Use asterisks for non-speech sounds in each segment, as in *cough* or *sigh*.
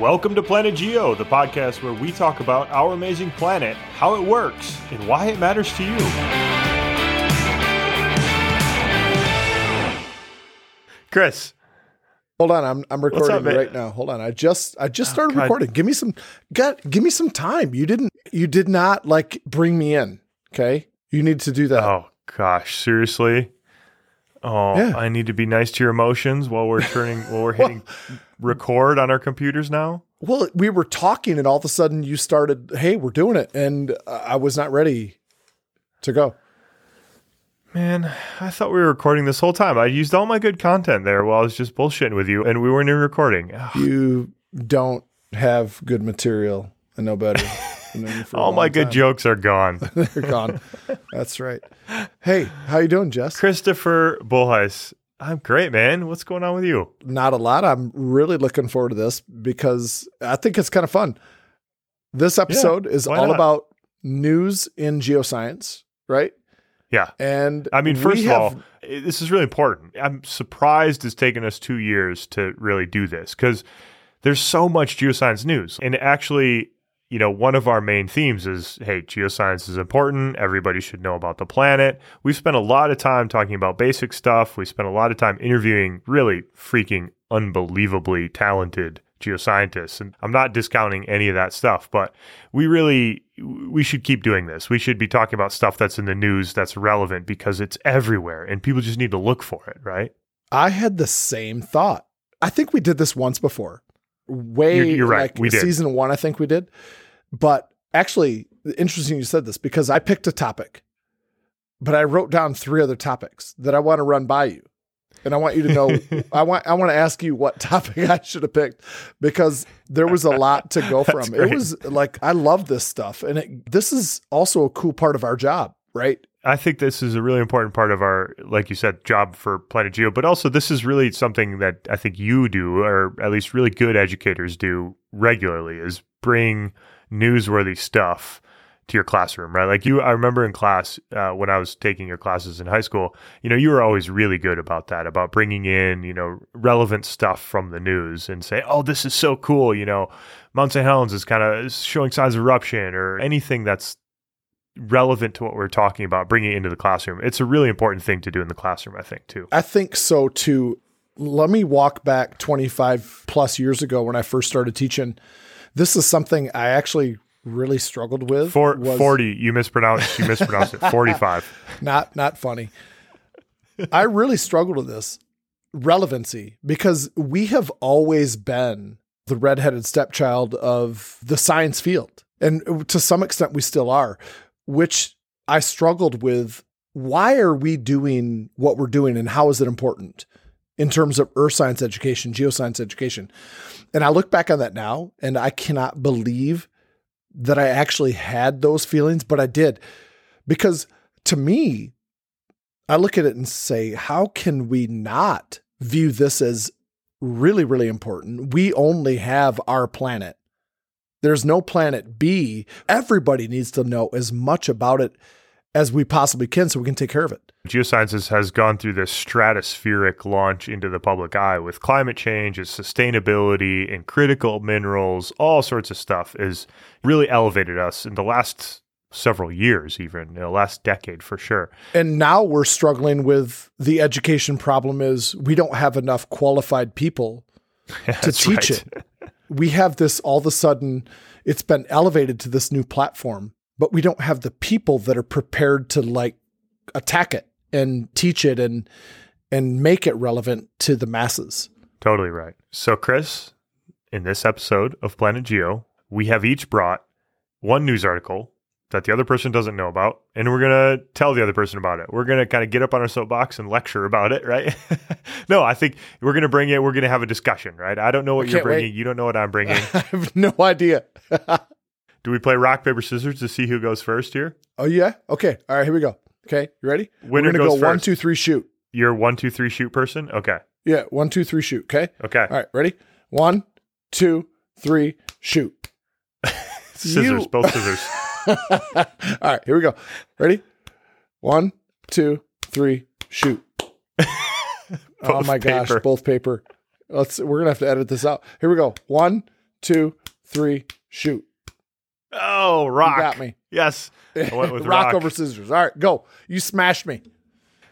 Welcome to Planet Geo, the podcast where we talk about our amazing planet, how it works, and why it matters to you. Chris, Hold on, I'm I'm recording up, right now. Hold on, I just I just oh, started God. recording. Give me some, got give me some time. You didn't, you did not like bring me in. Okay, you need to do that. oh gosh, seriously? Oh, Yeah. I need to be nice to your emotions while we're turning, while we're *laughs* hitting record on our computers now. Well, we were talking, and all of a sudden you started. Hey, we're doing it, and I was not ready to go. Man, I thought we were recording this whole time. I used all my good content there while I was just bullshitting with you, and we weren't even recording. Ugh. You don't have good material. I know better. I've known you for a All my good time. jokes are gone. *laughs* They're gone. That's right. Hey, how you doing, Jess? Christopher Bolhuis. I'm great, man. What's going on with you? not a lot. I'm really looking forward to this because I think it's kind of fun. This episode is all not? about news in geoscience, right? Yeah. And I mean, first of all, this is really important. I'm surprised it's taken us two years to really do this because there's so much geoscience news. And actually, you know, one of our main themes is hey, geoscience is important. Everybody should know about the planet. We've spent a lot of time talking about basic stuff. We spent a lot of time interviewing really freaking unbelievably talented geoscientists and I'm not discounting any of that stuff but we really we should keep doing this. We should be talking about stuff that's in the news that's relevant because it's everywhere and people just need to look for it, right? I had the same thought. I think we did this once before. Way You're- you're right. like We did. season one, I think we did. But actually, interesting you said this because I picked a topic, but I wrote down three other topics that I want to run by you. And I want you to know *laughs* I want I want to ask you what topic I should have picked because there was a lot to go *laughs* from. great. It was like I love this stuff and it, this is also a cool part of our job, right? I think this is a really important part of our, like you said, job for Planet Geo, but also this is really something that I think you do, or at least really good educators do regularly, is bring newsworthy stuff to your classroom, right? Like you, I remember in class uh, when I was taking your classes in high school, you know, you were always really good about that, about bringing in, you know, relevant stuff from the news and say, oh, this is so cool, you know, Mount St. Helens is kind of showing signs of eruption or anything that's relevant to what we're talking about, bringing it into the classroom. It's a really important thing to do in the classroom, I think, too. I think so too. Let me walk back 25 plus years ago when I first started teaching. This is something I actually really struggled with. For was 40, you mispronounced you mispronounced it. *laughs* 45. Not not funny. I really struggled with this relevancy because we have always been the redheaded stepchild of the science field. And to some extent we still are, which I struggled with why are we doing what we're doing and how is it important in terms of earth science education, geoscience education? And I look back on that now and I cannot believe that I actually had those feelings, but I did. Because to me, I look at it and say, how can we not view this as really, really important? We only have our planet. There's no planet B. Everybody needs to know as much about it as we possibly can so we can take care of it. Geosciences has gone through this stratospheric launch into the public eye with climate change, its sustainability, and critical minerals, all sorts of stuff has really elevated us in the last several years, even in the last decade for sure. And now we're struggling with the education problem is we don't have enough qualified people *laughs* to teach right. it. We have this all of a sudden, it's been elevated to this new platform, but we don't have the people that are prepared to like attack it and teach it and and make it relevant to the masses. Totally right. So, Chris, in this episode of Planet Geo, we have each brought one news article that the other person doesn't know about, and we're going to tell the other person about it. We're going to kind of get up on our soapbox and lecture about it, right? *laughs* no, I think we're going to bring it, we're going to have a discussion, right? I don't know what I you're can't wait. bringing. You don't know what I'm bringing. *laughs* I have no idea. *laughs* Do we play rock, paper, scissors to see who goes first here? oh yeah? Okay. All right, here we go. Okay, you ready? Winner We're gonna go one, first. two, three, shoot. You're one, two, three shoot person? Okay. Yeah, one, two, three, shoot. Okay. Okay. All right, ready? One, two, three, shoot. Scissors, You- both scissors. *laughs* All right, here we go. Ready? One, two, three, shoot. *laughs* oh my gosh, both paper. Let's we're gonna have to edit this out. Here we go. One, two, three, shoot. Oh, rock. You got me. Yes. I went *laughs* with rock, rock. over scissors. All right, go. You smashed me.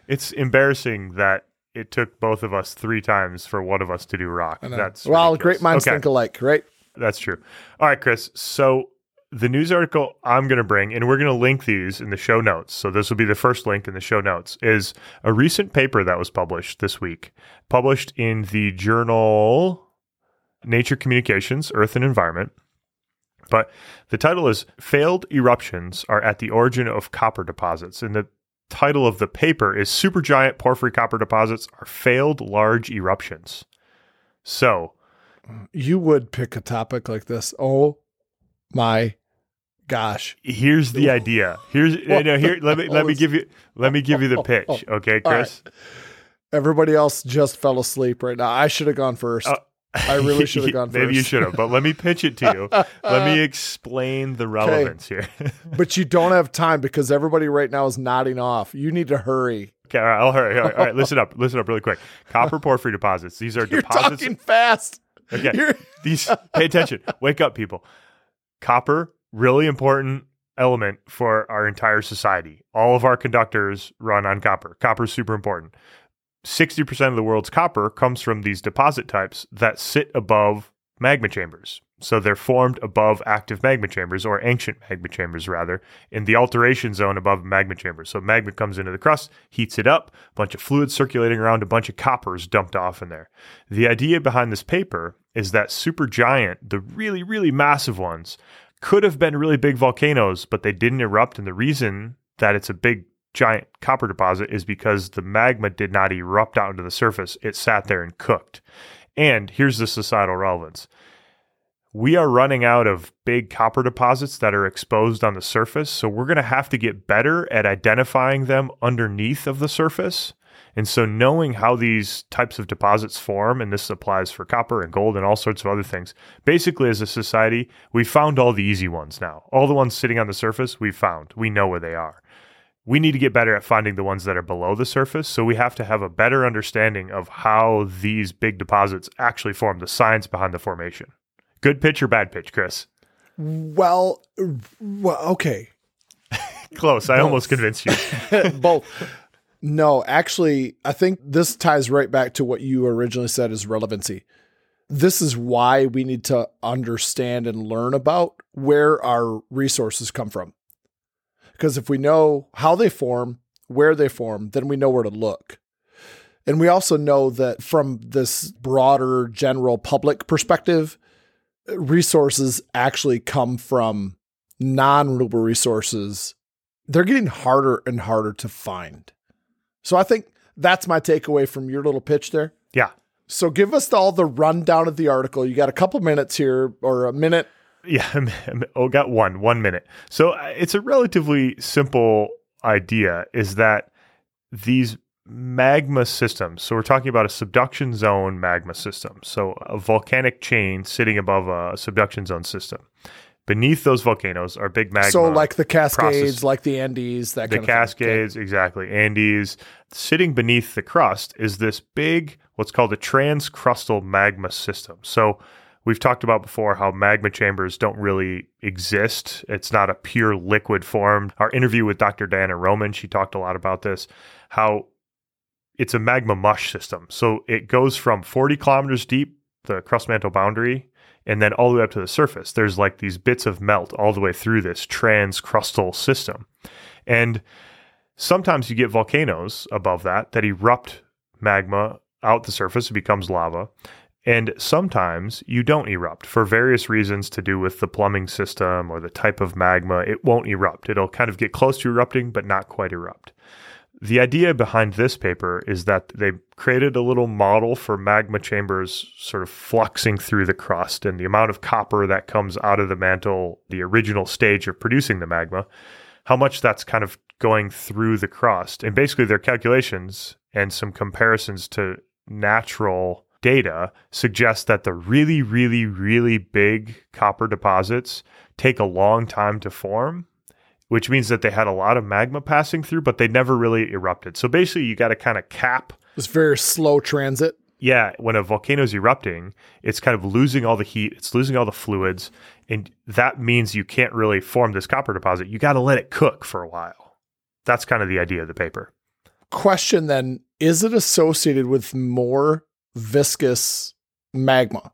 It's embarrassing that it took both of us three times for one of us to do rock. That's well, ridiculous. great minds Okay. think alike, right? That's true. All right, Chris. So the news article I'm going to bring, and we're going to link these in the show notes. So this will be the first link in the show notes, is a recent paper that was published this week, published in the journal Nature Communications, Earth and Environment. But the title is Failed Eruptions Are at the Origin of Copper Deposits. And the title of the paper is Supergiant Porphyry Copper Deposits Are Failed Large Eruptions. So, You would pick a topic like this. Oh my gosh. here's the *laughs* idea. Here's no, here. Let me let me give you let me give you the *laughs* pitch. Okay, All Chris. Everybody else just fell asleep right now. I should have gone first. Uh, I really *laughs* should have gone first. Maybe you should have, but let me pitch it to you. let me explain the relevance here. but you don't have time because everybody right now is nodding off. You need to hurry. okay, all right, I'll hurry. All right, all right, listen up. Listen up really quick. Copper porphyry deposits. These are You're deposits. talking fast. Okay. You're- These pay attention. Wake up, people. Copper, really important element for our entire society. All of our conductors run on copper. Copper is super important. 60% of the world's copper comes from these deposit types that sit above magma chambers. So they're formed above active magma chambers, or ancient magma chambers, rather, in the alteration zone above magma chambers. So magma comes into the crust, heats it up, a bunch of fluids circulating around, a bunch of coppers dumped off in there. The idea behind this paper is that supergiant, the really, really massive ones, could have been really big volcanoes, but they didn't erupt. And the reason that it's a big giant copper deposit is because the magma did not erupt out into the surface. It sat there and cooked. And here's the societal relevance. We are running out of big copper deposits that are exposed on the surface, so we're going to have to get better at identifying them underneath of the surface. And so, knowing how these types of deposits form, and this applies for copper and gold and all sorts of other things, basically, as a society, we found all the easy ones now. All the ones sitting on the surface, we found. We know where they are. We need to get better at finding the ones that are below the surface. So, we have to have a better understanding of how these big deposits actually form, the science behind the formation. Good pitch or bad pitch, Chris? Well, well, okay. Close. I almost convinced you. *laughs* *laughs* Both. No, actually, I think this ties right back to what you originally said is relevancy. This is why we need to understand and learn about where our resources come from. Because if we know how they form, where they form, then we know where to look. And we also know that from this broader general public perspective, resources actually come from non renewable resources. They're getting harder and harder to find. So I think that's my takeaway from your little pitch there. Yeah. So give us all the rundown of the article. You got a couple minutes here or a minute. Yeah. *laughs* Oh, got one, one minute. So uh, it's a relatively simple idea is that these magma systems, so we're talking about a subduction zone magma system. So a volcanic chain sitting above a subduction zone system. Beneath those volcanoes are big magma. so like the Cascades, process- like the Andes, that the kind of thing. Cascades, exactly. Andes. Sitting beneath the crust is this big, what's called a transcrustal magma system. So we've talked about before how magma chambers don't really exist. It's not a pure liquid form. Our interview with Dr. Diana Roman, she talked a lot about this, how it's a magma mush system. So it goes from 40 kilometers deep, the crust mantle boundary, and then all the way up to the surface. There's like these bits of melt all the way through this transcrustal system. And sometimes you get volcanoes above that that erupt magma out the surface, it becomes lava. And sometimes you don't erupt for various reasons to do with the plumbing system or the type of magma. It won't erupt. It'll kind of get close to erupting, but not quite erupt. The idea behind this paper is that they created a little model for magma chambers sort of fluxing through the crust and the amount of copper that comes out of the mantle, the original stage of producing the magma, how much that's kind of going through the crust. And basically, their calculations and some comparisons to natural data suggest that the really, really, really big copper deposits take a long time to form which means that they had a lot of magma passing through, but they never really erupted. So basically, you got to kind of cap. It's very slow transit. yeah, when a volcano is erupting, it's kind of losing all the heat, it's losing all the fluids, and that means you can't really form this copper deposit. You got to let it cook for a while. That's kind of the idea of the paper. Question then is it associated with more viscous magma?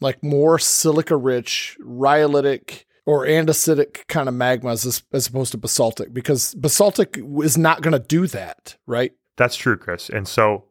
Like more silica rich, rhyolitic, or andesitic kind of magmas as, as opposed to basaltic? Because basaltic is not going to do that, right? That's true, Chris. And so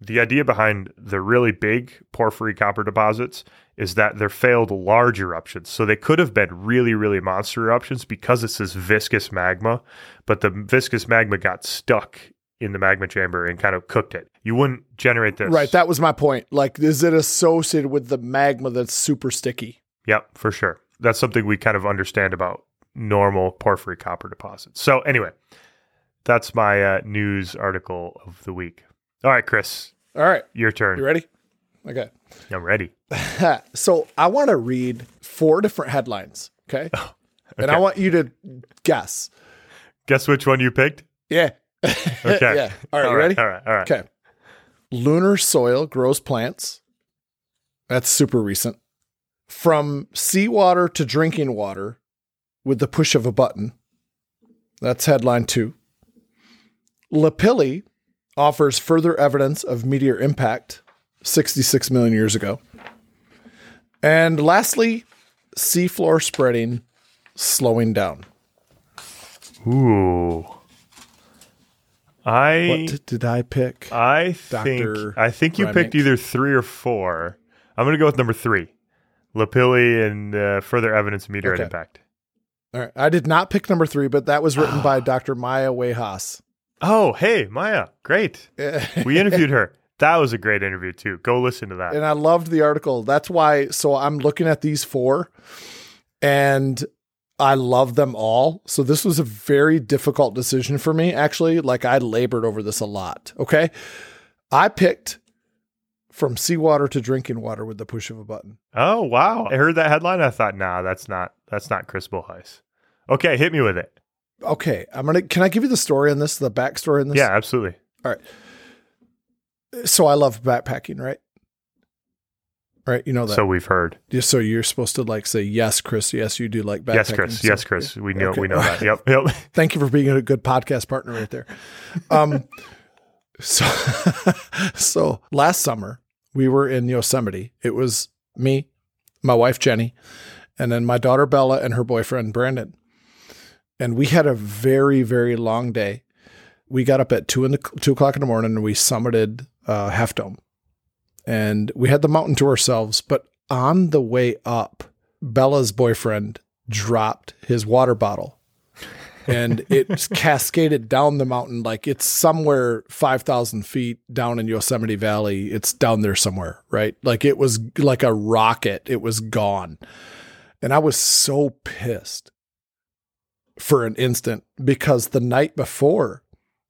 the idea behind the really big porphyry copper deposits is that they're failed large eruptions. So they could have been really, really monster eruptions because it's this viscous magma, but the viscous magma got stuck in the magma chamber and kind of cooked it. You wouldn't generate this. Right. That was my point. Like, is it associated with the magma that's super sticky? Yep, for sure. That's something we kind of understand about normal porphyry copper deposits. So, anyway, that's my uh, news article of the week. All right, Chris. All right. Your turn. You ready? Okay. I'm ready. *laughs* so I want to read four different headlines. Okay? *laughs* okay. And I want you to guess. Guess which one you picked? Yeah. *laughs* Okay. yeah. All right. All you right, ready? All right. All right. Okay. Lunar soil grows plants. That's super recent. From seawater to drinking water with the push of a button. That's headline two. Lapilli offers further evidence of meteor impact 66 million years ago. And lastly, seafloor spreading slowing down. Ooh. I What did I pick? I Dr. think I think you picked either three or four. I'm going to go with number three, Lapilli and uh, further evidence of meteorite Okay. impact. All right. I did not pick number three, but that was written by *gasps* Dr. Maya Wei-Haas. Oh, hey, Maya, great. *laughs* We interviewed her. That was a great interview too. Go listen to that. and I loved the article. That's why. So I'm looking at these four, and I love them all. So this was a very difficult decision for me. Actually, like I labored over this a lot. Okay, I picked from seawater to drinking water with the push of a button. Oh wow! I heard that headline. I thought, nah, that's not that's not Chris Bolhuis. Okay, hit me with it. Okay, I'm gonna. Can I give you the story on this? The backstory on this? Yeah, absolutely. All right. So I love backpacking, right? Right, you know that. So we've heard. Yeah, so you're supposed to like say yes, Chris. Yes, you do like backpacking. Yes, Chris. So- yes, Chris. We know. Okay. We know that. Yep. Yep. *laughs* *laughs* Thank you for being a good podcast partner right there. Um, *laughs* so, so last summer we were in Yosemite. It was me, my wife Jenny, and then my daughter Bella and her boyfriend Brandon. And we had a very, very long day. We got up at two in the two o'clock in the morning and we summited uh, Half Dome, and we had the mountain to ourselves. But on the way up, Bella's boyfriend dropped his water bottle and it cascaded down the mountain like it's somewhere 5000 feet down in yosemite valley. It's down there somewhere right? Like it was like a rocket. It was gone. And i was so pissed for an instant because the night before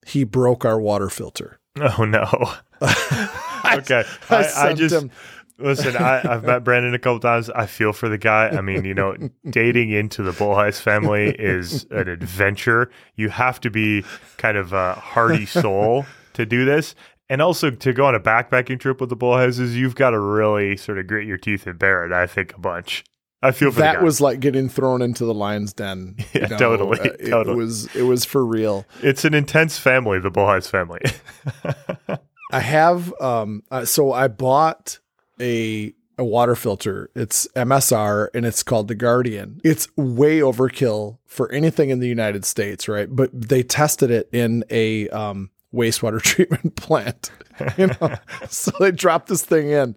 he broke our water filter. Oh no. *laughs* *laughs* okay. I I, I just him- listen. I, I've met Brandon a couple times. I feel for the guy. I mean, you know, dating into the Bolhuis family is an adventure. You have to be kind of a hardy soul to do this. And also to go on a backpacking trip with the Bolhuises, you've got to really sort of grit your teeth and bear it. I think a bunch. I feel for that was like getting thrown into the lion's den *laughs* Yeah, totally, uh, it totally. was it was for real it's an intense family, the Bolhuis family. *laughs* I have um uh, so I bought a a water filter. It's MSR and it's called the Guardian. It's way overkill for anything in the United States, right? But they tested it in a um wastewater *laughs* treatment plant. You know, *laughs* so they dropped this thing in,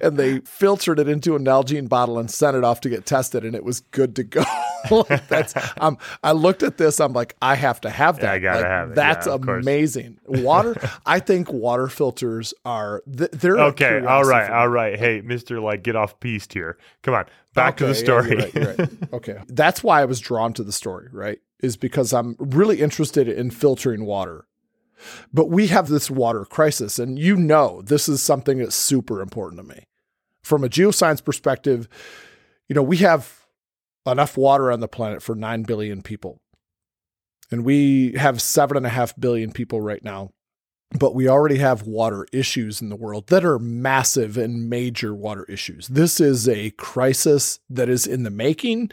and they filtered it into a Nalgene bottle and sent it off to get tested, and it was good to go. *laughs* Like, that's um, I looked at this. I'm like, I have to have that. Yeah, I gotta Like, have it. That's Yeah, amazing. Water. I think water filters are th- they're okay, all right, all right. Hey, Mister, like, get off piste here. Come on, back to the Okay, yeah, story. you're right, you're right. Okay, that's why I was drawn to the story. Right, is because I'm really interested in filtering water. But we have this water crisis, and you know this is something that's super important to me. From a geoscience perspective, you know we have enough water on the planet for nine billion people, and we have seven and a half billion people right now. but we already have water issues in the world that are massive and major water issues. This is a crisis that is in the making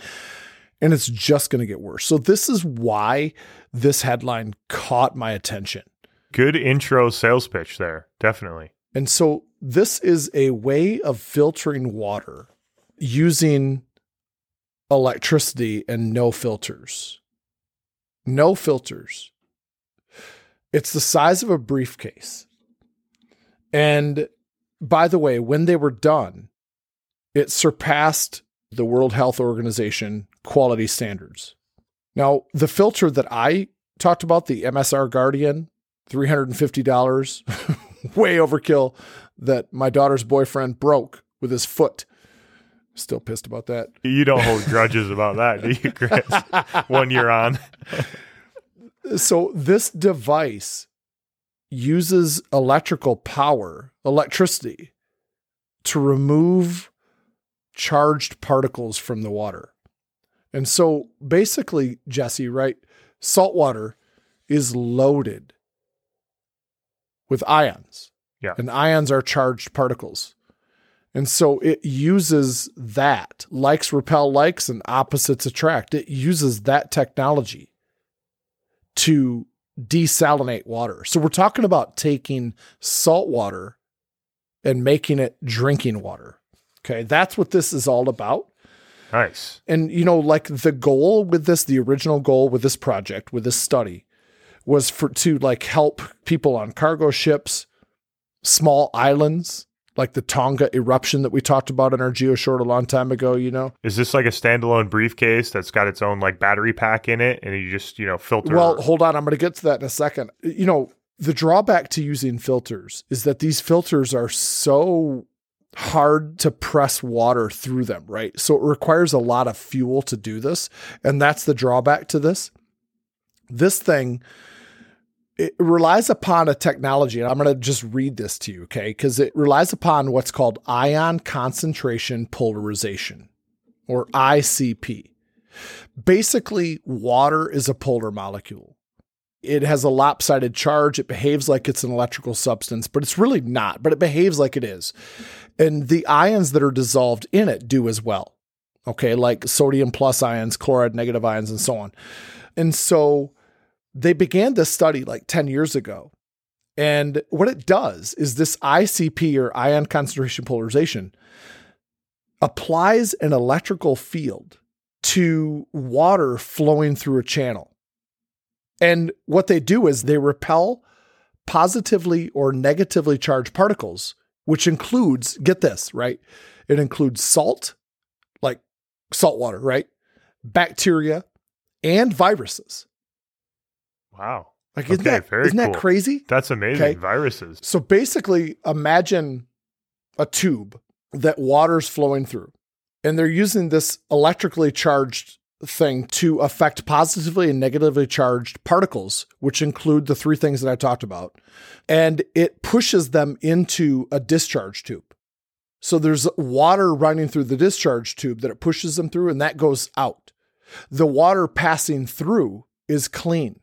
and it's just going to get worse. So, this is why this headline caught my attention. Good intro sales pitch there, definitely. And so, this is a way of filtering water using electricity and no filters. No filters. It's the size of a briefcase. And by the way, when they were done, it surpassed the World Health Organization quality standards. Now, the filter that I talked about, the MSR Guardian, $350, *laughs* way overkill, that my daughter's boyfriend broke with his foot. Still pissed about that. You don't hold grudges about that, do you, Chris? *laughs* One year on. so this device uses electrical power, electricity, to remove charged particles from the water. And so basically, Jesse, right? Salt water is loaded with ions. Yeah. And ions are charged particles. And so it uses that, likes repel likes and opposites attract. It uses that technology to desalinate water. So we're talking about taking salt water and making it drinking water. Okay, that's what this is all about. Nice. And you know, like the goal with this, the original goal with this project, with this study, was for to like help people on cargo ships, small islands, like the Tonga eruption that we talked about in our GeoShort a long time ago, you know? Is this like a standalone briefcase that's got its own like battery pack in it and you just, you know, filter? Well, hold on. I'm going to get to that in a second. You know, the drawback to using filters is that these filters are so hard to press water through them, right? So it requires a lot of fuel to do this. And that's the drawback to this. This thing, it relies upon a technology. And I'm going to just read this to you, okay? Because it relies upon what's called ion concentration polarization or ICP. Basically, water is a polar molecule. It has a lopsided charge. It behaves like it's an electrical substance, but it's really not, but it behaves like it is. And the ions that are dissolved in it do as well. Okay, like sodium plus ions, chloride negative ions, and so on. And so they began this study like 10 years ago. And what it does is this ICP or ion concentration polarization applies an electrical field to water flowing through a channel. And what they do is they repel positively or negatively charged particles, which includes, get this, right? It includes salt, like salt water, right? Bacteria and viruses. Wow. Like, isn't, Okay, that, isn't that crazy? That's amazing. Okay. Viruses. So basically, imagine a tube that water's flowing through, and they're using this electrically charged thing to affect positively and negatively charged particles, which include the three things that I talked about. And it pushes them into a discharge tube. So there's water running through the discharge tube that it pushes them through, and that goes out. The water passing through is clean.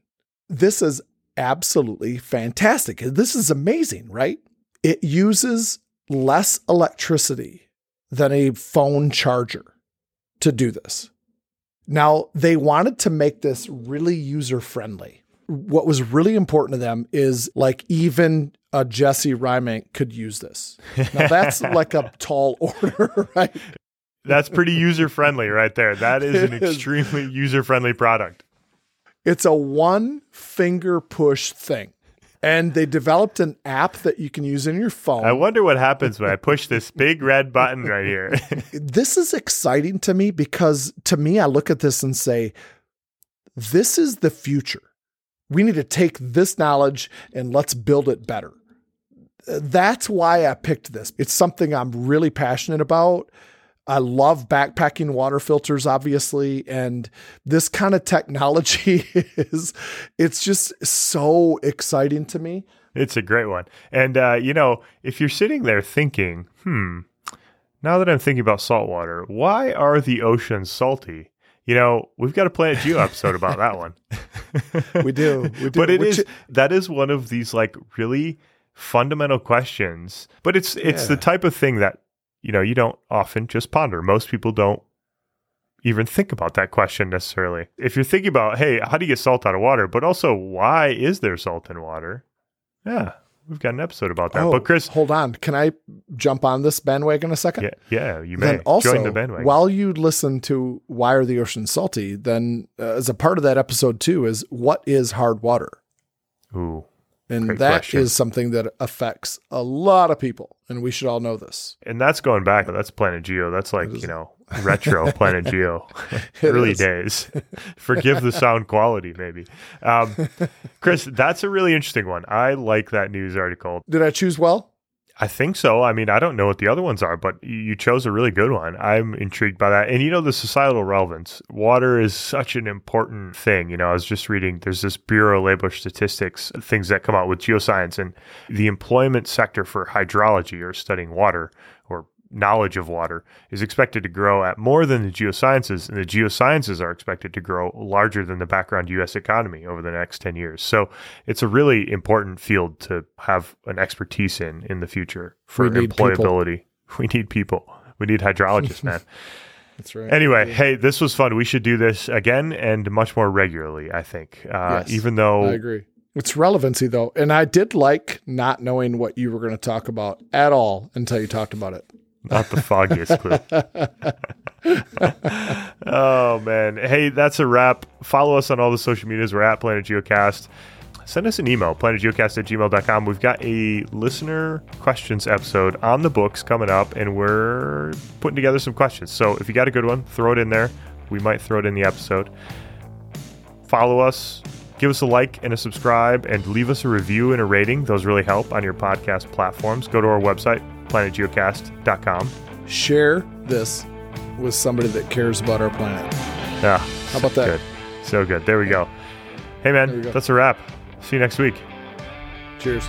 This is absolutely fantastic. This is amazing, right? It uses less electricity than a phone charger to do this. Now, they wanted to make this really user friendly. What was really important to them is like even a Jesse Reimink could use this. Now, that's *laughs* like a tall *laughs* order, right? That's pretty user friendly right there. That is an extremely user friendly product. It's a one finger push thing. And they developed an app that you can use in your phone. I wonder what happens when I push this big red button right here. *laughs* this is exciting to me because to me, I look at this and say, this is the future. We need to take this knowledge and let's build it better. That's why I picked this. It's something I'm really passionate about. I love backpacking water filters, obviously, and this kind of technology *laughs* is it's just so exciting to me. It's a great one. And, uh, you know, if you're sitting there thinking, hmm, now that I'm thinking about salt water, why are the oceans salty? You know, we've got a Planet Geo episode about that one. *laughs* we do. We do. but it Which- is that is one of these like really fundamental questions. But it's it's the type of thing that you know you don't often just ponder. Most people don't even think about that question necessarily. If you're thinking about, hey, how do you get salt out of water? But also, why is there salt in water? Yeah, we've got an episode about that. Oh, but Chris, hold on. Can I jump on this bandwagon a second? yeah, yeah, you may Then also, join the bandwagon. while you listen to Why Are the Oceans Salty, then uh, as a part of that episode too is what is hard water? Ooh, And Great that is question. something that affects a lot of people. And we should all know this. and that's going back. That's Planet Geo. That's like is. you know *laughs* retro Planet Geo, *laughs* early is. days. *laughs* Forgive the sound quality, maybe. Um, Chris, that's a really interesting one. I like that news article. Did I choose well? I think so. I mean, I don't know what the other ones are, but you- chose a really good one. I'm intrigued by that. And you know, the societal relevance. Water is such an important thing. You know, I was just reading, there's this Bureau of Labor Statistics, things that come out with geoscience, and the employment sector for hydrology or studying water knowledge of water is expected to grow at more than the geosciences, and the geosciences are expected to grow larger than the background U.S. economy over the next 10 years. So it's a really important field to have an expertise in in the future for We need people. employability. *laughs* We need people. We need hydrologists, man. *laughs* That's right. Anyway, hey, this was fun. We should do this again and much more regularly, I think. Uh, Yes, even though I agree. It's relevancy though. And I did like not knowing what you were going to talk about at all until you talked about it. Not the foggiest clue. *laughs* oh man. Hey, that's a wrap. Follow us on all the social medias. We're at Planet Geocast. Send us an email, planetgeocast at gmail.com. We've got a listener questions episode on the books coming up, and we're putting together some questions. So if you got a good one, throw it in there. We might throw it in the episode. Follow us, give us a like and a subscribe, and leave us a review and a rating. Those really help on your podcast platforms. Go to our website, planetgeocast.com. Share this with somebody that cares about our planet. Yeah. How about that? Good. So good. There we go. Hey, man, go. that's a wrap. See you next week. Cheers.